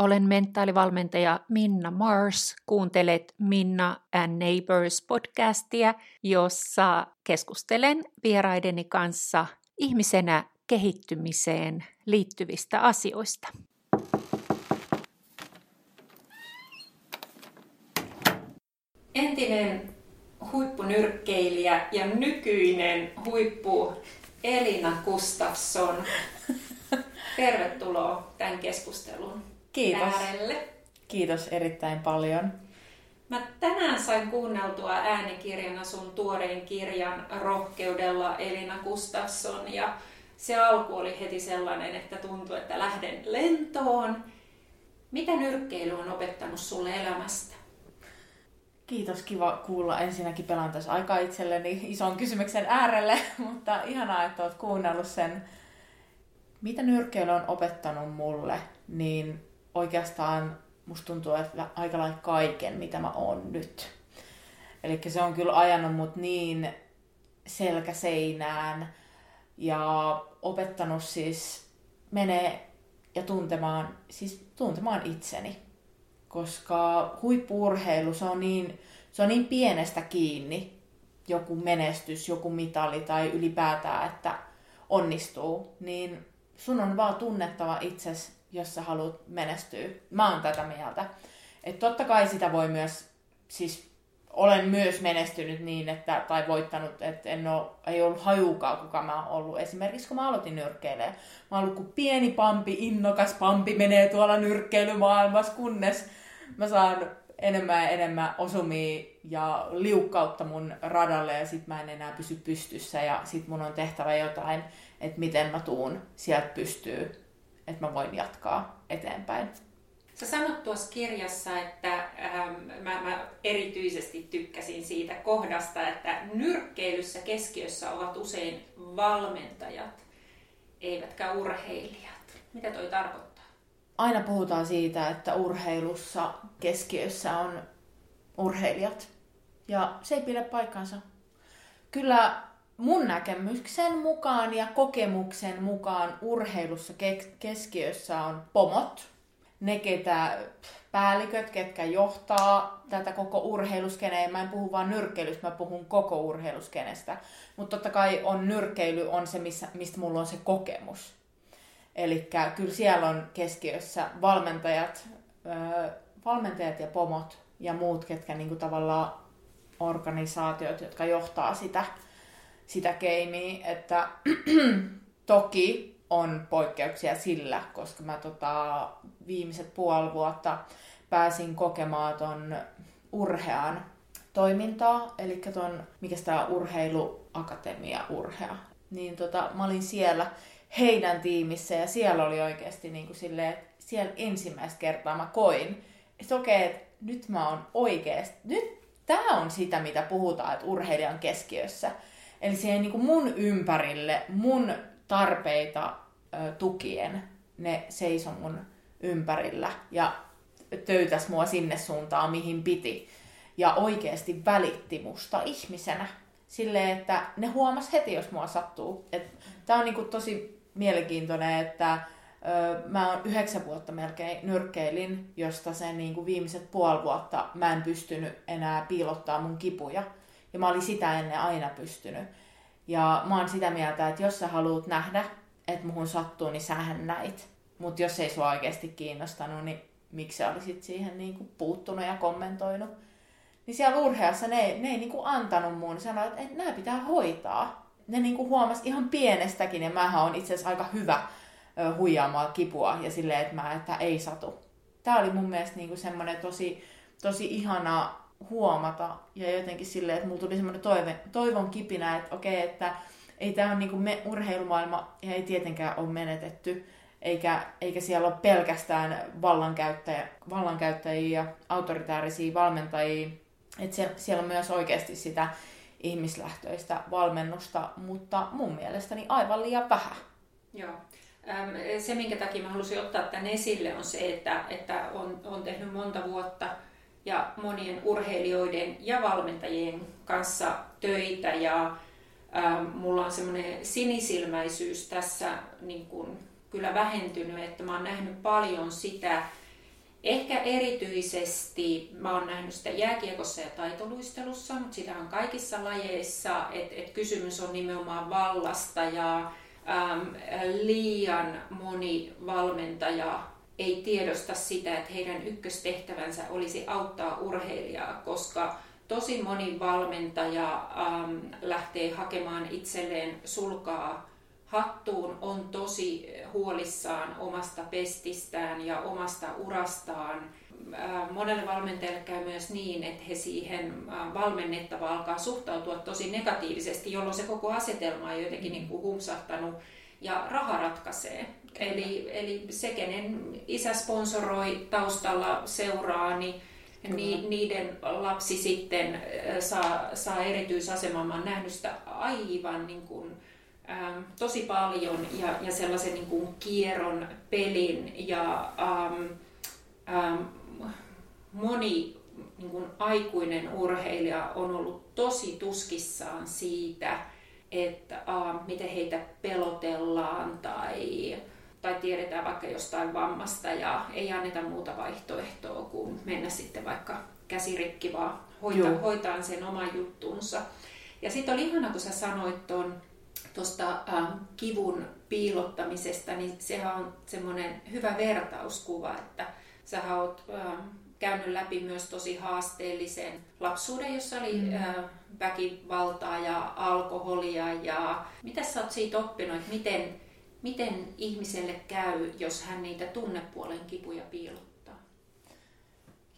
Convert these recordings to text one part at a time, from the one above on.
Olen mentaalivalmentaja Minna Mars. Kuuntelet Minna and Neighbors podcastia, jossa keskustelen vieraideni kanssa ihmisenä kehittymiseen liittyvistä asioista. Entinen huippunyrkkeilijä ja nykyinen huippu Elina Gustafsson. Tervetuloa tämän keskustelun Kiitos. äärelle. Kiitos erittäin paljon. Mä tänään sain kuunneltua äänikirjana sun tuoreen kirjan Rohkeudella Elina Gustafsson ja se alku oli heti sellainen, että tuntui, että lähden lentoon. Mitä nyrkkeily on opettanut sulle elämästä? Kiitos, kiva kuulla. Ensinnäkin pelaan tässä aikaa itselleni ison kysymyksen äärelle, mutta ihanaa, että olet kuunnellut sen. Mitä nyrkkeily on opettanut mulle, niin oikeastaan musta tuntuu, että aika lailla kaiken, mitä mä oon nyt. Eli se on kyllä ajanut mut niin selkäseinään ja opettanut siis menee ja tuntemaan, siis tuntemaan itseni. Koska huippuurheilu, se on niin, se on niin pienestä kiinni, joku menestys, joku mitali tai ylipäätään, että onnistuu, niin sun on vaan tunnettava itses jos sä haluat menestyä. Mä oon tätä mieltä. Että totta kai sitä voi myös, siis olen myös menestynyt niin, että, tai voittanut, että en ole, ei ollut hajukaan, kuka mä oon ollut. Esimerkiksi kun mä aloitin nyrkkeilemään. Mä oon ollut kuin pieni pampi, innokas pampi menee tuolla nyrkkeilymaailmassa, kunnes mä saan enemmän ja enemmän osumia ja liukkautta mun radalle ja sit mä en enää pysy pystyssä ja sit mun on tehtävä jotain, että miten mä tuun sieltä pystyy että mä voin jatkaa eteenpäin. Sä sanot tuossa kirjassa, että ähm, mä, mä erityisesti tykkäsin siitä kohdasta, että nyrkkeilyssä keskiössä ovat usein valmentajat, eivätkä urheilijat. Mitä toi tarkoittaa? Aina puhutaan siitä, että urheilussa keskiössä on urheilijat. Ja se ei pidä paikkansa. Kyllä mun näkemyksen mukaan ja kokemuksen mukaan urheilussa keskiössä on pomot. Ne, ketä päälliköt, ketkä johtaa tätä koko urheiluskeneä. Mä en puhu vain nyrkkeilystä, mä puhun koko urheiluskenestä. Mutta totta kai on nyrkkeily on se, missä, mistä mulla on se kokemus. Eli kyllä siellä on keskiössä valmentajat, öö, valmentajat ja pomot ja muut, ketkä niinku tavallaan organisaatiot, jotka johtaa sitä sitä keimiä, että toki on poikkeuksia sillä, koska mä tota, viimeiset puoli vuotta pääsin kokemaan ton urhean toimintaa, eli ton, mikä tämä urheiluakatemia urhea. Niin tota, mä olin siellä heidän tiimissä ja siellä oli oikeasti niin kuin silleen, että siellä ensimmäistä kertaa mä koin, että okei, että nyt mä oon oikeasti, nyt tämä on sitä, mitä puhutaan, että urheilijan keskiössä. Eli siihen niin kuin mun ympärille, mun tarpeita ö, tukien, ne seisoi mun ympärillä ja töytäs mua sinne suuntaan, mihin piti. Ja oikeasti välitti musta ihmisenä. Silleen, että ne huomas heti, jos mua sattuu. Tämä on niinku tosi mielenkiintoinen, että ö, mä oon yhdeksän vuotta melkein nyrkkeilin, josta sen niinku viimeiset puoli vuotta mä en pystynyt enää piilottaa mun kipuja ja mä olin sitä ennen aina pystynyt. Ja mä oon sitä mieltä, että jos sä haluat nähdä, että muhun sattuu, niin sähän näit. Mutta jos ei sua oikeasti kiinnostanut, niin miksi sä olisit siihen niinku puuttunut ja kommentoinut? Niin siellä urheassa ne, ne ei niinku antanut mun sanoa, että, että nämä pitää hoitaa. Ne niinku huomas ihan pienestäkin, ja mä oon itse asiassa aika hyvä huijaamaan kipua ja silleen, että mä, että ei satu. Tää oli mun mielestä niinku semmoinen tosi, tosi ihana huomata ja jotenkin silleen, että mulla tuli semmoinen toive, toivon kipinä, että okei, okay, että ei tämä ole niinku me, urheilumaailma ja ei tietenkään ole menetetty, eikä, eikä siellä ole pelkästään vallankäyttäjä, vallankäyttäjiä ja autoritäärisiä valmentajia, että siellä, siellä on myös oikeasti sitä ihmislähtöistä valmennusta, mutta mun mielestäni aivan liian vähän. Joo. Se, minkä takia mä halusin ottaa tämän esille, on se, että, että on, on tehnyt monta vuotta – ja monien urheilijoiden ja valmentajien kanssa töitä. Ja ää, mulla on semmoinen sinisilmäisyys tässä niin kun, kyllä vähentynyt, että mä oon nähnyt paljon sitä, Ehkä erityisesti mä oon nähnyt sitä jääkiekossa ja taitoluistelussa, mutta sitä on kaikissa lajeissa, että et kysymys on nimenomaan vallasta ja äm, liian moni valmentaja ei tiedosta sitä, että heidän ykköstehtävänsä olisi auttaa urheilijaa, koska tosi moni valmentaja äm, lähtee hakemaan itselleen sulkaa hattuun, on tosi huolissaan omasta pestistään ja omasta urastaan. Monelle valmentajalle käy myös niin, että he siihen valmennettavaan alkaa suhtautua tosi negatiivisesti, jolloin se koko asetelma on jotenkin niin kuin humsahtanut ja raha ratkaisee. Eli, eli se, kenen isä sponsoroi taustalla seuraa, niin Ni, niiden lapsi sitten saa, saa erityisaseman. Mä oon nähnyt sitä aivan niin kuin, äm, tosi paljon ja, ja sellaisen niin kuin kierron pelin ja äm, äm, moni niin kuin aikuinen urheilija on ollut tosi tuskissaan siitä, että äh, miten heitä pelotellaan tai, tai tiedetään vaikka jostain vammasta ja ei anneta muuta vaihtoehtoa kuin mennä sitten vaikka käsirikki vaan hoitaa, hoitaa sen oman juttunsa. Ja sitten oli ihana, kun sä sanoit tuon tuosta äh, kivun piilottamisesta, niin sehän on semmoinen hyvä vertauskuva, että sä oot äh, käynyt läpi myös tosi haasteellisen lapsuuden, jossa oli mm. äh, väkivaltaa ja alkoholia. Ja mitä sä oot siitä oppinut, että miten, miten ihmiselle käy, jos hän niitä tunnepuolen kipuja piilottaa?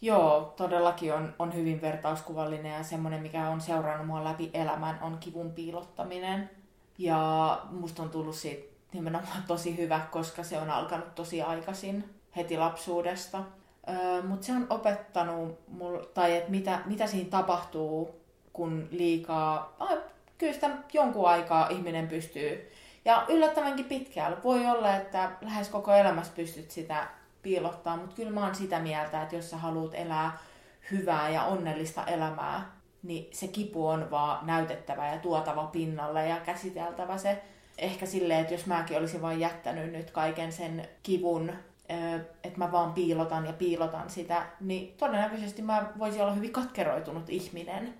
Joo, todellakin on, on hyvin vertauskuvallinen ja semmoinen, mikä on seurannut mua läpi elämän, on kivun piilottaminen. Ja musta on tullut siitä nimenomaan tosi hyvä, koska se on alkanut tosi aikaisin, heti lapsuudesta. Mutta se on opettanut, mul, tai että mitä, mitä siinä tapahtuu, kun liikaa, ah, kyllä sitä jonkun aikaa ihminen pystyy, ja yllättävänkin pitkään. Voi olla, että lähes koko elämässä pystyt sitä piilottaa, mutta kyllä mä oon sitä mieltä, että jos sä haluat elää hyvää ja onnellista elämää, niin se kipu on vaan näytettävä ja tuotava pinnalle ja käsiteltävä se. Ehkä silleen, että jos mäkin olisin vain jättänyt nyt kaiken sen kivun, että mä vaan piilotan ja piilotan sitä, niin todennäköisesti mä voisin olla hyvin katkeroitunut ihminen.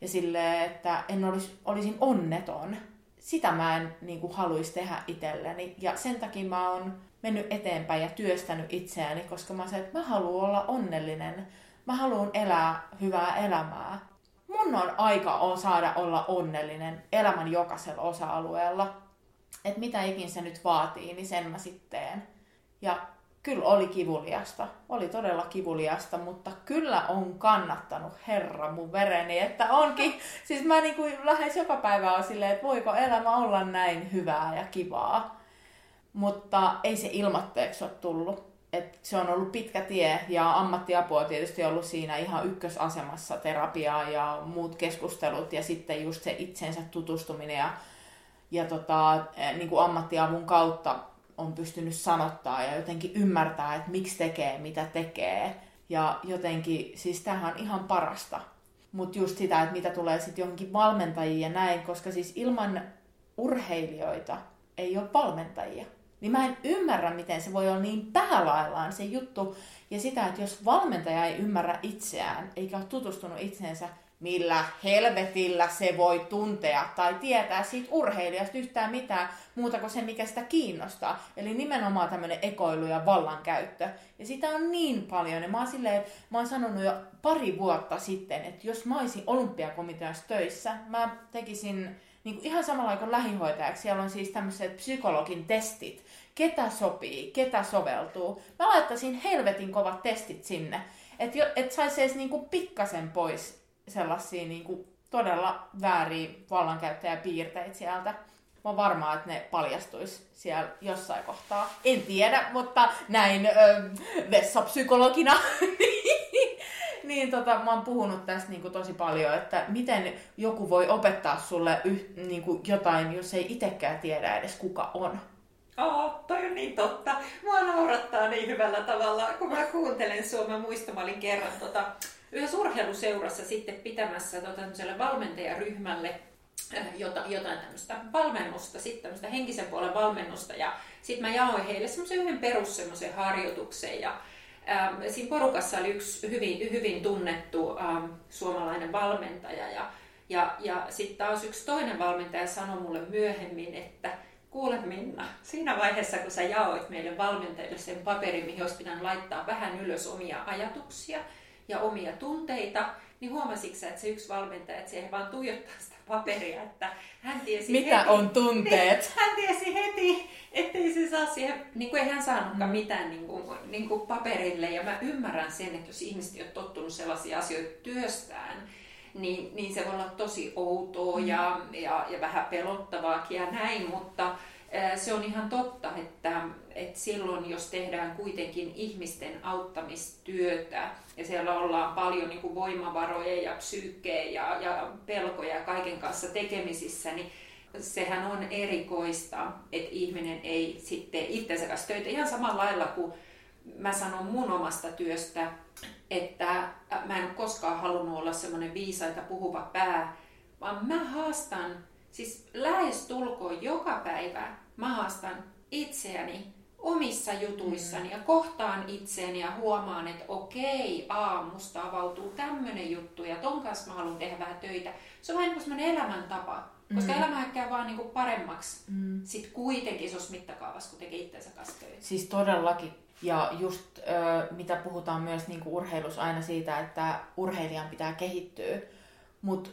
Ja silleen, että en olisi, olisin onneton. Sitä mä en niin kuin, haluaisi tehdä itselleni. Ja sen takia mä oon mennyt eteenpäin ja työstänyt itseäni, koska mä sanoin, että mä haluan olla onnellinen. Mä haluan elää hyvää elämää mun on aika on saada olla onnellinen elämän jokaisella osa-alueella. Että mitä ikin se nyt vaatii, niin sen mä sitten teen. Ja kyllä oli kivuliasta. Oli todella kivuliasta, mutta kyllä on kannattanut herra mun vereni, että onkin. Siis mä niin kuin lähes joka päivä on silleen, että voiko elämä olla näin hyvää ja kivaa. Mutta ei se ilmatteeksi ole tullut et se on ollut pitkä tie ja ammattiapu on tietysti ollut siinä ihan ykkösasemassa terapiaa ja muut keskustelut ja sitten just se itsensä tutustuminen ja, ja tota, e, niin kuin ammattiavun kautta on pystynyt sanottaa ja jotenkin ymmärtää, että miksi tekee, mitä tekee. Ja jotenkin, siis tämähän on ihan parasta. Mutta just sitä, että mitä tulee sitten johonkin valmentajiin ja näin, koska siis ilman urheilijoita ei ole valmentajia. Niin mä en ymmärrä, miten se voi olla niin päälaillaan se juttu. Ja sitä, että jos valmentaja ei ymmärrä itseään, eikä ole tutustunut itseensä, millä helvetillä se voi tuntea tai tietää siitä urheilijasta yhtään mitään muuta kuin se, mikä sitä kiinnostaa. Eli nimenomaan tämmöinen ekoilu ja vallankäyttö. Ja sitä on niin paljon. Ja mä oon, silleen, mä oon sanonut jo pari vuotta sitten, että jos mä olisin olympiakomiteassa töissä, mä tekisin niin kuin ihan samalla kuin lähihoitajaksi. Siellä on siis tämmöiset psykologin testit, ketä sopii, ketä soveltuu. Mä laittaisin helvetin kovat testit sinne, että et saisi edes niinku pikkasen pois sellaisia niinku todella vääriä vallankäyttäjäpiirteitä sieltä. Mä oon varma, että ne paljastuisi siellä jossain kohtaa. En tiedä, mutta näin ö, vessapsykologina niin tota, mä oon puhunut tästä niin kuin, tosi paljon, että miten joku voi opettaa sulle yh, niin kuin, jotain, jos ei itsekään tiedä edes kuka on. Oh, toi on niin totta. Mua naurattaa niin hyvällä tavalla, kun mä kuuntelen sua. Mä mä olin kerran tota, yhdessä urheiluseurassa sitten pitämässä tota, valmentajaryhmälle äh, jota, jotain tämmöistä valmennusta, sitten tämmöistä henkisen puolen valmennusta. Ja sitten mä jaoin heille semmoisen yhden perus harjoituksen. Ja ähm, siinä porukassa oli yksi hyvin, hyvin tunnettu ähm, suomalainen valmentaja ja, ja, ja sitten taas yksi toinen valmentaja sanoi mulle myöhemmin, että kuule Minna, siinä vaiheessa kun sä jaoit meille valmentajille sen paperin, mihin olisi pitänyt laittaa vähän ylös omia ajatuksia ja omia tunteita, niin huomasitko että se yksi valmentaja, että siihen vaan tuijottaa sitä paperia, että hän tiesi Mitä heti, on tunteet? Niin, hän tiesi heti, ettei se saa siihen, niin kuin ei hän saanutkaan mm. mitään niin kuin, niin kuin paperille. Ja mä ymmärrän sen, että jos ihmiset ei ole tottunut sellaisia asioita työstään, niin, niin se voi olla tosi outoa mm. ja, ja, ja vähän pelottavaakin ja näin, mutta se on ihan totta, että, että silloin jos tehdään kuitenkin ihmisten auttamistyötä ja siellä ollaan paljon niin kuin voimavaroja ja psyykkeä ja, ja pelkoja ja kaiken kanssa tekemisissä, niin sehän on erikoista, että ihminen ei sitten itsensä kanssa töitä. Ihan samalla lailla kuin mä sanon mun omasta työstä, että mä en koskaan halunnut olla semmoinen viisaita puhuva pää, vaan mä haastan, siis lähes tulkoon joka päivä, mä haastan itseäni omissa jutuissani mm. ja kohtaan itseäni ja huomaan, että okei, aamusta avautuu tämmöinen juttu ja ton kanssa mä haluan tehdä vähän töitä. Se on vähän niin kuin elämäntapa, koska mm. elämä käy vaan niin kuin paremmaksi mm. sit kuitenkin isossa mittakaavassa, kun tekee itsensä kanssa töitä. Siis todellakin. Ja just ö, mitä puhutaan myös niin kuin urheilussa aina siitä, että urheilijan pitää kehittyä. Mutta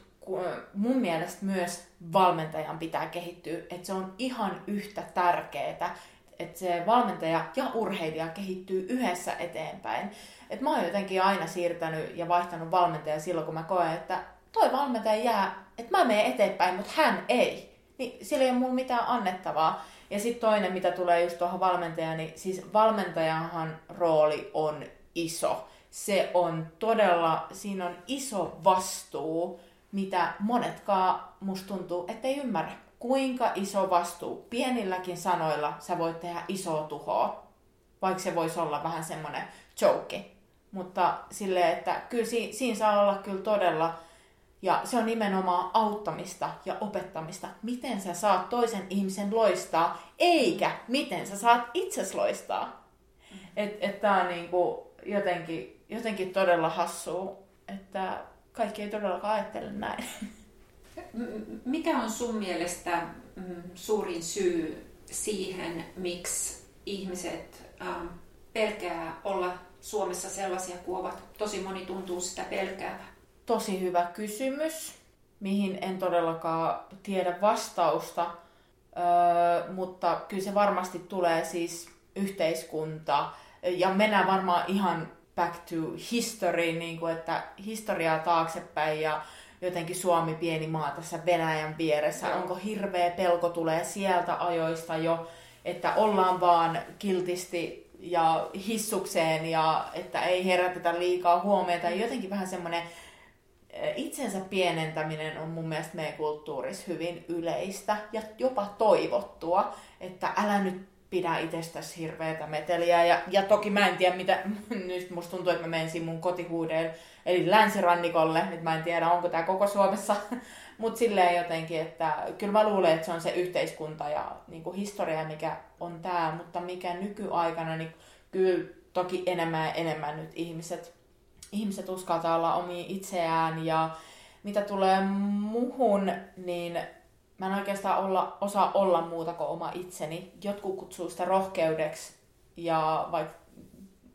mun mielestä myös valmentajan pitää kehittyä. Että se on ihan yhtä tärkeää, että se valmentaja ja urheilija kehittyy yhdessä eteenpäin. Et mä oon jotenkin aina siirtänyt ja vaihtanut valmentajaa silloin, kun mä koen, että toi valmentaja jää, että mä menen eteenpäin, mutta hän ei. Niin sillä ei ole mulla mitään annettavaa. Ja sitten toinen, mitä tulee just tuohon valmentajaan, niin siis valmentajanhan rooli on iso. Se on todella, siinä on iso vastuu, mitä monetkaan musta tuntuu, ettei ymmärrä. Kuinka iso vastuu pienilläkin sanoilla sä voit tehdä isoa tuhoa, vaikka se voisi olla vähän semmoinen joke. Mutta sille, että kyllä si- siinä saa olla kyllä todella ja se on nimenomaan auttamista ja opettamista, miten sä saat toisen ihmisen loistaa, eikä miten sä saat itses loistaa. Että et tää on niinku jotenkin, jotenkin todella hassua, että kaikki ei todellakaan ajattele näin. Mikä on sun mielestä mm, suurin syy siihen, miksi ihmiset ähm, pelkää olla Suomessa sellaisia kuin ovat? Tosi moni tuntuu sitä pelkäävää tosi hyvä kysymys, mihin en todellakaan tiedä vastausta, öö, mutta kyllä se varmasti tulee siis yhteiskunta ja mennään varmaan ihan back to history, niin kuin, että historiaa taaksepäin ja jotenkin Suomi pieni maa tässä Venäjän vieressä. Onko hirveä pelko tulee sieltä ajoista jo, että ollaan vaan kiltisti ja hissukseen ja että ei herätetä liikaa huomiota. Jotenkin vähän semmoinen itsensä pienentäminen on mun mielestä meidän kulttuurissa hyvin yleistä ja jopa toivottua, että älä nyt pidä itsestäsi hirveätä meteliä. Ja, ja toki mä en tiedä, mitä, nyt musta tuntuu, että mä menisin mun kotihuudeen, eli länsirannikolle, nyt mä en tiedä, onko tämä koko Suomessa, mutta silleen jotenkin, että kyllä mä luulen, että se on se yhteiskunta ja niin kuin historia, mikä on tämä, mutta mikä nykyaikana, niin kyllä toki enemmän ja enemmän nyt ihmiset ihmiset uskaltaa olla omi itseään. Ja mitä tulee muhun, niin mä en oikeastaan olla, osaa olla muuta kuin oma itseni. Jotkut kutsuu sitä rohkeudeksi ja vaikka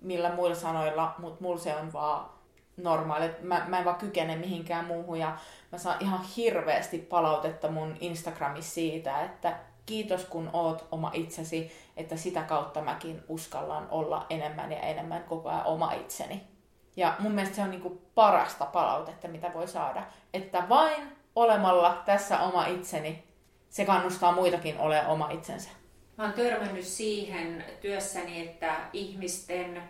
millä muilla sanoilla, mutta mulla se on vaan normaali. Mä, mä en vaan kykene mihinkään muuhun ja mä saan ihan hirveästi palautetta mun Instagramissa siitä, että kiitos kun oot oma itsesi, että sitä kautta mäkin uskallan olla enemmän ja enemmän koko ajan oma itseni. Ja mun mielestä se on niinku parasta palautetta, mitä voi saada. Että vain olemalla tässä oma itseni, se kannustaa muitakin olemaan oma itsensä. Mä oon törmännyt siihen työssäni, että ihmisten,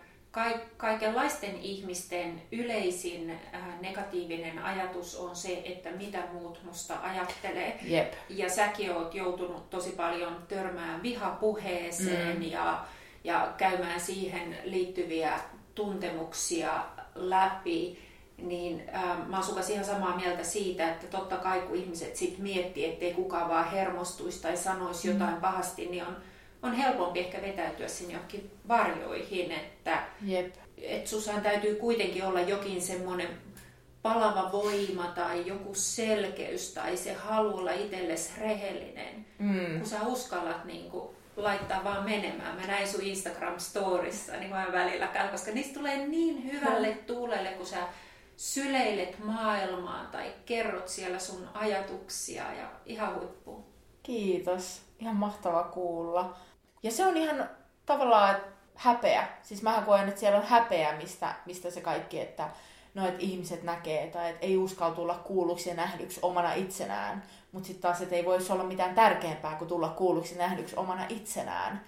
kaikenlaisten ihmisten yleisin äh, negatiivinen ajatus on se, että mitä muut musta ajattelee. Jep. Ja säkin oot joutunut tosi paljon törmään vihapuheeseen mm. ja, ja käymään siihen liittyviä tuntemuksia läpi, niin äh, mä oon ihan samaa mieltä siitä, että totta kai kun ihmiset sit miettii, ettei kukaan vaan hermostuisi tai sanoisi mm. jotain pahasti, niin on on helpompi ehkä vetäytyä sinne johonkin varjoihin, että Jep. et Susan täytyy kuitenkin olla jokin semmoinen palava voima tai joku selkeys tai se halu olla itsellesi rehellinen, Mm. kun sä uskallat niin kuin, laittaa vaan menemään. Mä näin sun Instagram-storissa, niin mä välillä käyn, koska niistä tulee niin hyvälle tuulelle, kun sä syleilet maailmaa tai kerrot siellä sun ajatuksia ja ihan huippu. Kiitos. Ihan mahtava kuulla. Ja se on ihan tavallaan häpeä. Siis mähän koen, että siellä on häpeä, mistä, mistä se kaikki, että no, että ihmiset näkee tai että ei uskalla tulla kuulluksi ja nähdyksi omana itsenään. Mutta sitten taas, että ei voisi olla mitään tärkeämpää kuin tulla kuulluksi ja nähdyksi omana itsenään.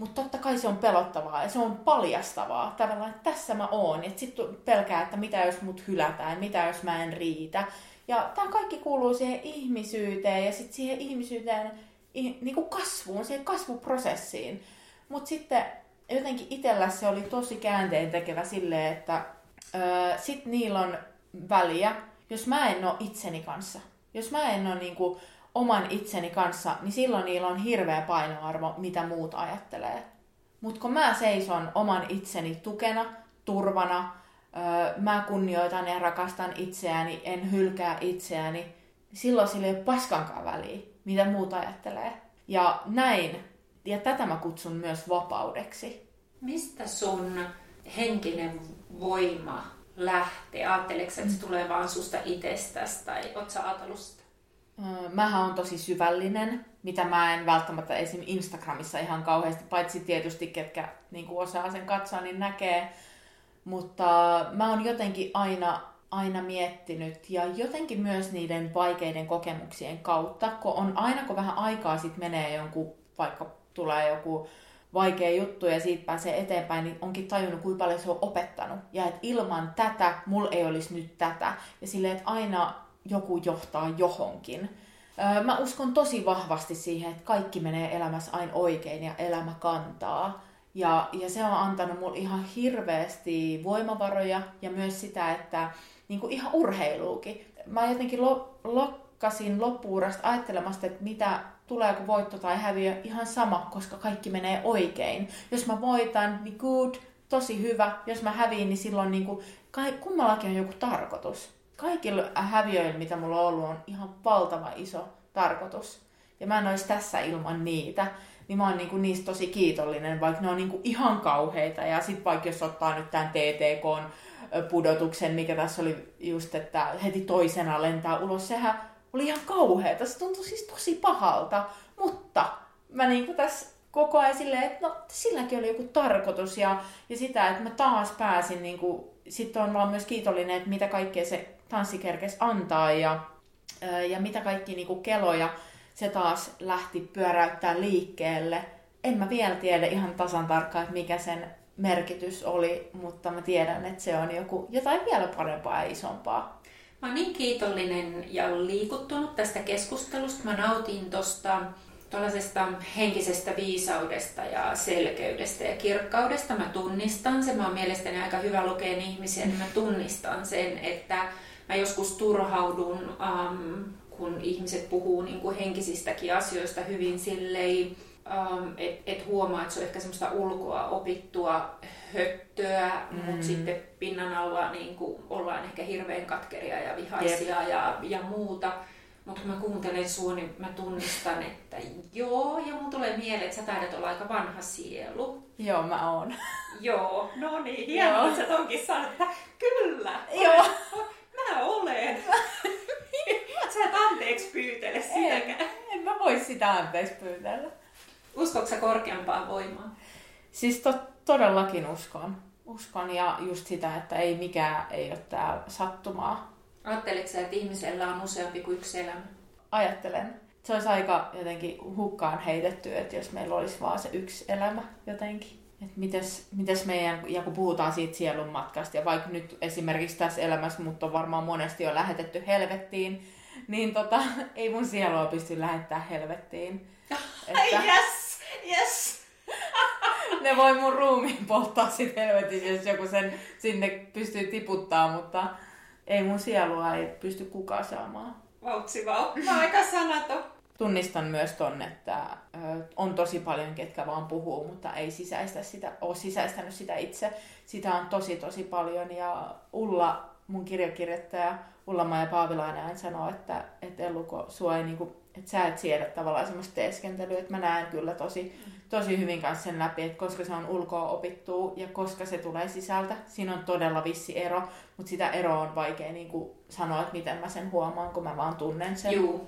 Mutta totta kai se on pelottavaa ja se on paljastavaa. Tavallaan, että tässä mä oon. Ja sitten pelkää, että mitä jos mut hylätään, mitä jos mä en riitä. Ja tämä kaikki kuuluu siihen ihmisyyteen ja sitten siihen ihmisyyteen i- niinku kasvuun, siihen kasvuprosessiin. Mutta sitten jotenkin itsellä se oli tosi käänteen tekevä silleen, että öö, sit niillä on väliä, jos mä en ole itseni kanssa. Jos mä en ole niinku oman itseni kanssa, niin silloin niillä on hirveä painoarvo, mitä muut ajattelee. Mutta kun mä seison oman itseni tukena, turvana, öö, mä kunnioitan ja rakastan itseäni, en hylkää itseäni, niin silloin sillä ei ole paskankaan väliä, mitä muut ajattelee. Ja näin, ja tätä mä kutsun myös vapaudeksi. Mistä sun henkinen voima lähtee? Ajatteleeko että se tulee vaan susta itsestäsi tai oot sä ajatellut Mähän on tosi syvällinen, mitä mä en välttämättä esim. Instagramissa ihan kauheasti, paitsi tietysti ketkä niin osaa sen katsoa, niin näkee. Mutta mä oon jotenkin aina, aina miettinyt ja jotenkin myös niiden vaikeiden kokemuksien kautta, kun on aina kun vähän aikaa sit menee jonkun, vaikka tulee joku vaikea juttu ja siitä pääsee eteenpäin, niin onkin tajunnut, kuinka paljon se on opettanut. Ja että ilman tätä, mulla ei olisi nyt tätä. Ja silleen, että aina joku johtaa johonkin. Mä uskon tosi vahvasti siihen, että kaikki menee elämässä aina oikein ja elämä kantaa. Ja, ja se on antanut mulle ihan hirveästi voimavaroja ja myös sitä, että niin kuin ihan urheiluukin. Mä jotenkin lo, lokkasin loppuurasta ajattelemasta, että mitä tuleeko voitto tai häviö, ihan sama, koska kaikki menee oikein. Jos mä voitan, niin good, tosi hyvä. Jos mä häviin, niin silloin niin kuin, kummallakin on joku tarkoitus. Kaikilla häviöillä, mitä mulla on ollut, on ihan valtava iso tarkoitus. Ja mä en olisi tässä ilman niitä. Niin mä oon niinku niistä tosi kiitollinen, vaikka ne on niinku ihan kauheita. Ja sit vaikka jos ottaa nyt tämän TTK-pudotuksen, mikä tässä oli just, että heti toisena lentää ulos, sehän oli ihan kauheeta. Se tuntui siis tosi pahalta. Mutta mä niinku tässä koko ajan silleen, että no silläkin oli joku tarkoitus. Ja, ja sitä, että mä taas pääsin niinku, sitten on vaan myös kiitollinen, että mitä kaikkea se tanssi kerkes antaa ja, ja mitä kaikki niinku keloja se taas lähti pyöräyttää liikkeelle. En mä vielä tiedä ihan tasan tarkkaan, että mikä sen merkitys oli, mutta mä tiedän, että se on joku, jotain vielä parempaa ja isompaa. Mä oon niin kiitollinen ja liikuttunut tästä keskustelusta. Mä nautin tosta tuollaisesta henkisestä viisaudesta ja selkeydestä ja kirkkaudesta. Mä tunnistan sen. Mä oon mielestäni aika hyvä lukea ihmisiä, niin mä tunnistan sen, että mä joskus turhaudun, ähm, kun ihmiset puhuu niin kuin henkisistäkin asioista hyvin silleen, ähm, että et huomaa, että se on ehkä semmoista ulkoa opittua höttöä, mm. mutta sitten pinnan alla niin kuin ollaan ehkä hirveän katkeria ja vihaisia ja, ja muuta. Mutta kun mä kuuntelen sua, niin mä tunnistan, että joo, ja mun tulee mieleen, että sä taidat olla aika vanha sielu. Joo, mä oon. Joo, no niin, hienoa, että sä tonkin sanot, että kyllä, Joo. mä olen. sä et anteeksi pyytele sitäkään. En mä voi sitä anteeksi pyytellä. Uskotko sä korkeampaan voimaan? Siis to, todellakin uskon. Uskon ja just sitä, että ei mikään ei ole täällä sattumaa. Ajatteletko että ihmisellä on useampi kuin yksi elämä? Ajattelen. Se olisi aika jotenkin hukkaan heitetty, että jos meillä olisi vaan se yksi elämä jotenkin. Että mites, mites meidän, ja kun puhutaan siitä sielun matkasta, ja vaikka nyt esimerkiksi tässä elämässä mut on varmaan monesti jo lähetetty helvettiin, niin tota, ei mun sielua pysty lähettämään helvettiin. Että yes, yes. ne voi mun ruumiin polttaa sit helvetissä, jos joku sen sinne pystyy tiputtaa, mutta ei mun sielua ei pysty kukaan saamaan. Vautsi oon aika sanaton. tunnistan myös ton, että ö, on tosi paljon, ketkä vaan puhuu, mutta ei sisäistä sitä, ole sisäistänyt sitä itse. Sitä on tosi tosi paljon ja Ulla, mun kirjakirjoittaja Ulla-Maja Paavilainen sanoo, että, että Elluko, sua ei niinku, että sä et siedä tavallaan semmoista teeskentelyä, että mä näen kyllä tosi, tosi hyvin kanssa sen läpi, että koska se on ulkoa opittu ja koska se tulee sisältä, siinä on todella vissi ero, mutta sitä eroa on vaikea niinku sanoa, että miten mä sen huomaan, kun mä vaan tunnen sen. Juu.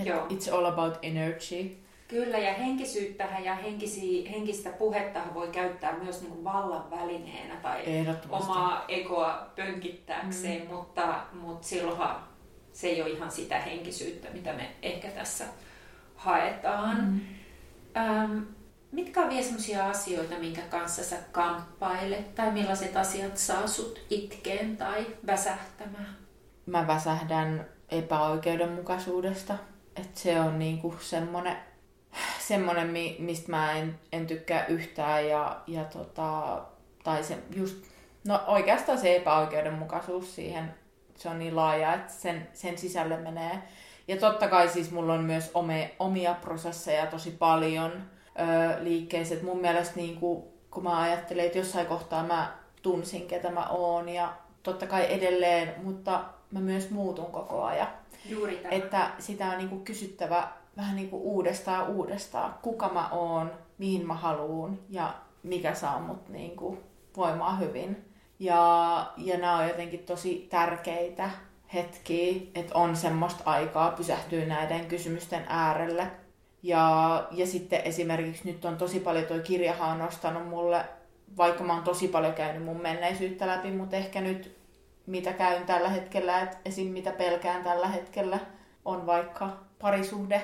Et Joo. It's all about energy. Kyllä, ja henkisyyttähän ja henkisi, henkistä puhettahan voi käyttää myös niin kuin vallan välineenä tai omaa egoa pönkittääkseen, mm. mutta, mutta silloinhan se ei ole ihan sitä henkisyyttä, mitä me ehkä tässä haetaan. Mm. Ähm, mitkä on vielä sellaisia asioita, minkä kanssa sä kamppailet, tai millaiset asiat saa sut itkeen tai väsähtämään? Mä väsähdän epäoikeudenmukaisuudesta. Että se on niinku semmonen, semmonen, mi- mistä mä en, en tykkää yhtään. Ja, ja tota, tai se just, no oikeastaan se epäoikeudenmukaisuus siihen, se on niin laaja, että sen, sen sisälle menee. Ja totta kai siis mulla on myös ome, omia prosesseja tosi paljon öö, liikkeessä. Et mun mielestä niinku, kun mä ajattelen, että jossain kohtaa mä tunsin, ketä mä oon ja totta kai edelleen, mutta mä myös muutun koko ajan. Juuri tämä. Että sitä on niinku kysyttävä vähän niinku uudestaan uudestaan, kuka mä oon, mihin mä haluun ja mikä saa mut niinku voimaa hyvin. Ja, ja nämä on jotenkin tosi tärkeitä hetkiä, että on semmoista aikaa pysähtyä näiden kysymysten äärelle. Ja, ja sitten esimerkiksi nyt on tosi paljon, toi kirjahan on nostanut mulle, vaikka mä oon tosi paljon käynyt mun menneisyyttä läpi, mutta ehkä nyt mitä käyn tällä hetkellä, että esim. mitä pelkään tällä hetkellä, on vaikka parisuhde.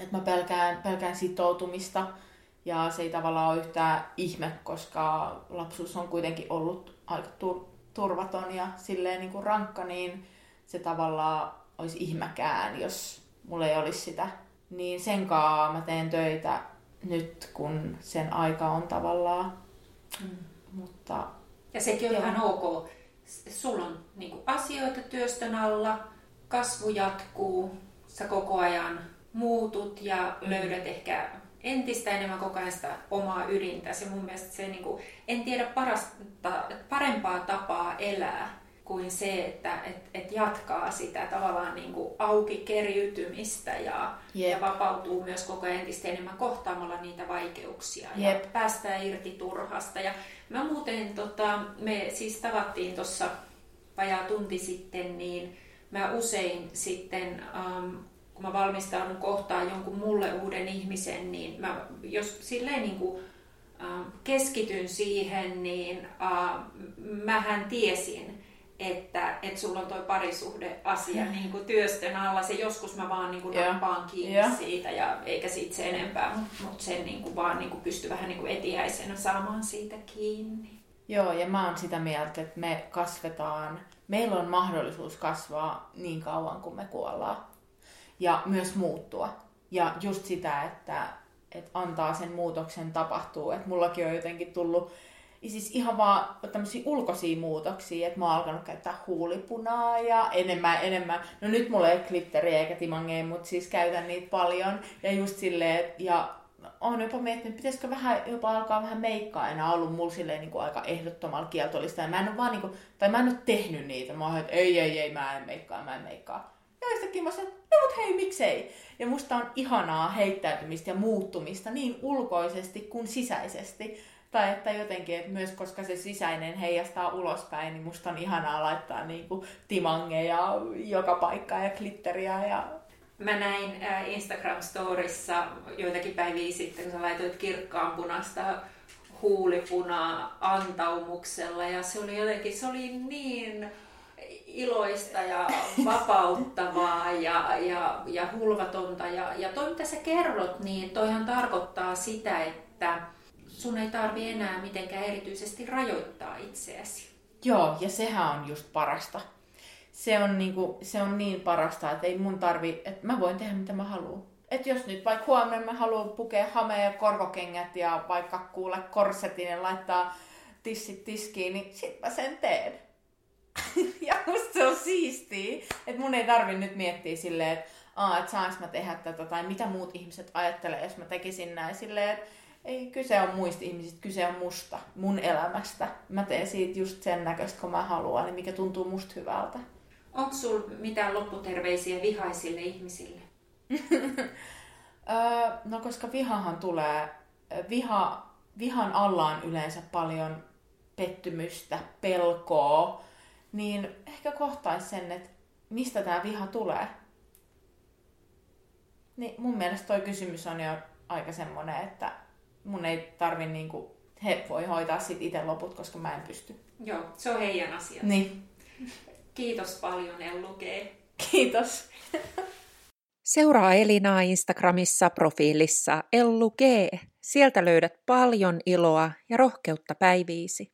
Että mä pelkään, pelkään sitoutumista ja se ei tavallaan ole yhtään ihme, koska lapsuus on kuitenkin ollut aika tur- turvaton ja silleen niin kuin rankka, niin se tavallaan olisi ihmäkään, jos mulla ei olisi sitä. Niin sen kaa mä teen töitä nyt, kun sen aika on tavallaan. Mm. Mutta Ja sekin on Joo. ihan ok. Sulla on niin asioita työstön alla, kasvu jatkuu, sä koko ajan muutut ja löydät ehkä entistä enemmän koko ajan sitä omaa ydintä. Se mun mielestä se, niin kuin, en tiedä parasta, parempaa tapaa elää kuin se, että et, et jatkaa sitä tavallaan niin kuin auki keriytymistä ja, Jep. ja vapautuu myös koko ajan entistä enemmän kohtaamalla niitä vaikeuksia Jep. ja päästään irti turhasta. Ja mä muuten, tota, me siis tavattiin tuossa vajaa tunti sitten, niin mä usein sitten, ähm, kun mä valmistaudun kohtaan jonkun mulle uuden ihmisen, niin mä jos silleen niin kuin, ähm, keskityn siihen, niin äh, mähän tiesin, että, että sulla on toi parisuhdeasia niin kuin työstön alla. Se joskus mä vaan niin kuin Joo. nappaan kiinni Joo. siitä ja eikä siitä se enempää, mutta mut sen niin kuin vaan niin kuin pysty vähän niin kuin etiäisenä saamaan siitä kiinni. Joo, ja mä oon sitä mieltä, että me kasvetaan, meillä on mahdollisuus kasvaa niin kauan kuin me kuollaan. Ja myös muuttua. Ja just sitä, että, että antaa sen muutoksen tapahtua. Että mullakin on jotenkin tullut siis ihan vaan tämmöisiä ulkoisia muutoksia, että mä oon alkanut käyttää huulipunaa ja enemmän, enemmän. No nyt mulla ei ole glitteriä eikä timangeja, mutta siis käytän niitä paljon. Ja just silleen, ja on jopa miettinyt, pitäisikö vähän, jopa alkaa vähän meikkaa enää ollut mulla silleen niin kuin aika ehdottomalla kieltollista. Ja mä en ole vaan niin kuin, tai mä en ole tehnyt niitä. Mä oon, että ei, ei, ei, mä en meikkaa, mä en meikkaa. Ja yhtäkkiä mä sanoin, no mut hei, miksei? Ja musta on ihanaa heittäytymistä ja muuttumista niin ulkoisesti kuin sisäisesti. Tai että jotenkin, että myös koska se sisäinen heijastaa ulospäin, niin musta on ihanaa laittaa niinku timangeja joka paikkaan ja glitteriä ja Mä näin äh, Instagram-storissa joitakin päiviä sitten, kun sä laitoit kirkkaan punasta huulipunaa antaumuksella ja se oli jotenkin, se oli niin iloista ja vapauttavaa ja, ja, ja hulvatonta. Ja, ja toi, mitä sä kerrot, niin toihan tarkoittaa sitä, että sun ei tarvi enää mitenkään erityisesti rajoittaa itseäsi. Joo, ja sehän on just parasta. Se on, niinku, se on niin parasta, että ei mun tarvi, että mä voin tehdä mitä mä haluan. Että jos nyt vaikka huomenna mä haluan pukea hameen ja korkokengät ja vaikka kuule korsetin ja laittaa tissit tiskiin, niin sit mä sen teen. ja musta se on siistiä, että mun ei tarvi nyt miettiä silleen, että Aa, että saanko mä tehdä tätä, tai mitä muut ihmiset ajattelee, jos mä tekisin näin. Silleen, että ei kyse on muista ihmisistä, kyse on musta, mun elämästä. Mä teen siitä just sen näköistä, kun mä haluan, niin mikä tuntuu musta hyvältä. Onko sul mitään lopputerveisiä vihaisille ihmisille? no koska vihahan tulee, viha, vihan alla on yleensä paljon pettymystä, pelkoa, niin ehkä kohtaisi sen, että mistä tämä viha tulee. Niin mun mielestä toi kysymys on jo aika semmoinen, että mun ei tarvi niinku, he voi hoitaa sit itse loput, koska mä en pysty. Joo, se on heidän asia. Niin. Kiitos paljon Ellu G. Kiitos. Seuraa Elinaa Instagramissa profiilissa Ellu G. Sieltä löydät paljon iloa ja rohkeutta päiviisi.